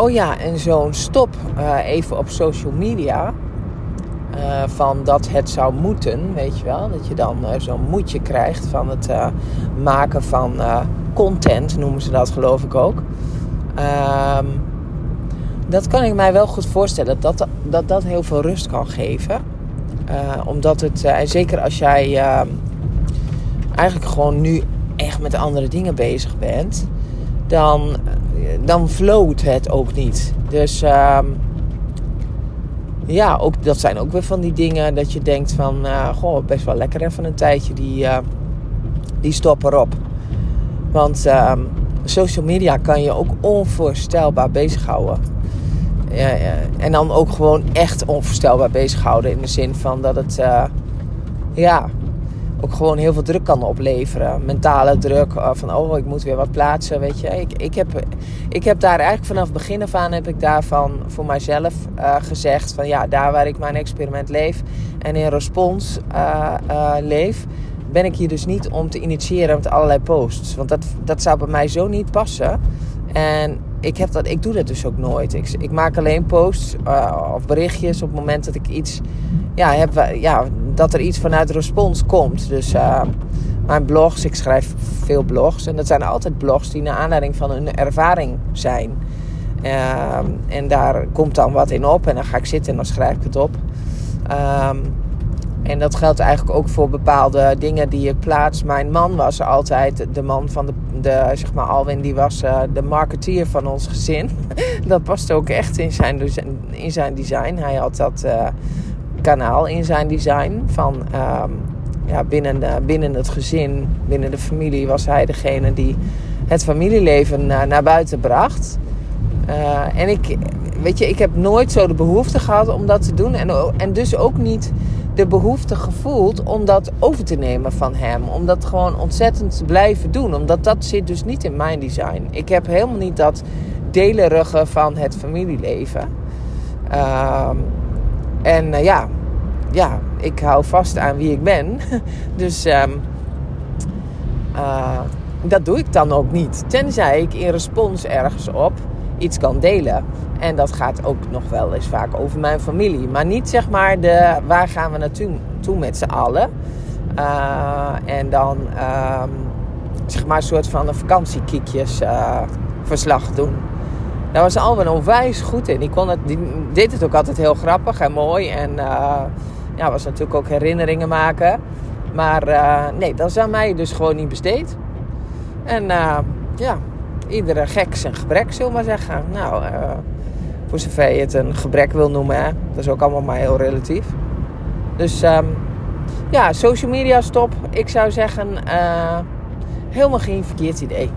oh ja, en zo'n stop uh, even op social media. Uh, van dat het zou moeten, weet je wel. Dat je dan uh, zo'n moedje krijgt van het maken van content, noemen ze dat geloof ik ook. Ehm, dat kan ik mij wel goed voorstellen, dat dat, dat, dat heel veel rust kan geven. omdat het, en zeker als jij ehm, eigenlijk gewoon nu echt met andere dingen bezig bent, dan, dan float het ook niet. Dus uh, ja, ook, dat zijn ook weer van die dingen dat je denkt van, uh, goh, best wel lekker even een tijdje die, uh, die stop erop. Want uh, social media kan je ook onvoorstelbaar bezighouden. Ja, ja. En dan ook gewoon echt onvoorstelbaar bezighouden in de zin van dat het, eh, ja, ook gewoon heel veel druk kan opleveren. Mentale druk eh, van oh, ik moet weer wat plaatsen, weet je. Ik, ik, heb, ik heb daar eigenlijk vanaf begin af aan heb ik daarvan voor mijzelf uh, gezegd van ja, daar waar ik mijn experiment leef en in respons uh, leef, ben ik hier dus niet om te initiëren met allerlei posts. Want dat, dat zou bij mij zo niet passen. En ik, heb dat, ik doe dat dus ook nooit. Ik, ik maak alleen posts of berichtjes op het moment dat ik iets ja, heb, ja, dat er iets vanuit respons komt. Dus uh, mijn blogs, ik schrijf veel blogs. En dat zijn altijd blogs die naar aanleiding van een ervaring zijn. Uh, en daar komt dan wat in op. En dan ga ik zitten en dan schrijf ik het op. Um, en dat geldt eigenlijk ook voor bepaalde dingen die ik plaats. Mijn man was altijd de man van de, de zeg maar Alwin, die was uh, de marketeer van ons gezin. dat past ook echt in zijn, in zijn design. Hij had dat uh, kanaal in zijn design. Van um, ja, binnen, de, binnen het gezin, binnen de familie was hij degene die het familieleven naar, naar buiten bracht. Uh, en ik, weet je, ik heb nooit zo de behoefte gehad om dat te doen. En, en dus ook niet de behoefte gevoeld om dat over te nemen van hem. Om dat gewoon ontzettend te blijven doen. Omdat dat zit dus niet in mijn design. Ik heb helemaal niet dat delerige van het familieleven. Uh, en uh, ja, ja, ik hou vast aan wie ik ben. dus um, uh, dat doe ik dan ook niet. Tenzij ik in respons ergens op iets kan delen. En dat gaat ook nog wel eens vaak over mijn familie. Maar niet zeg maar de waar gaan we naartoe toe met z'n allen. Uh, en dan um, zeg maar een soort van een vakantiekiekjes uh, verslag doen. Daar was Alwin onwijs goed in. Die, kon het, die deed het ook altijd heel grappig en mooi. En uh, ja, was natuurlijk ook herinneringen maken. Maar uh, nee, dat is mij dus gewoon niet besteed. En uh, ja, iedere gek zijn gebrek, zullen we maar zeggen. Nou, voor zover je het een gebrek wil noemen, dat is ook allemaal maar heel relatief. Dus um, ja, social media stop. Ik zou zeggen, helemaal geen verkeerd idee.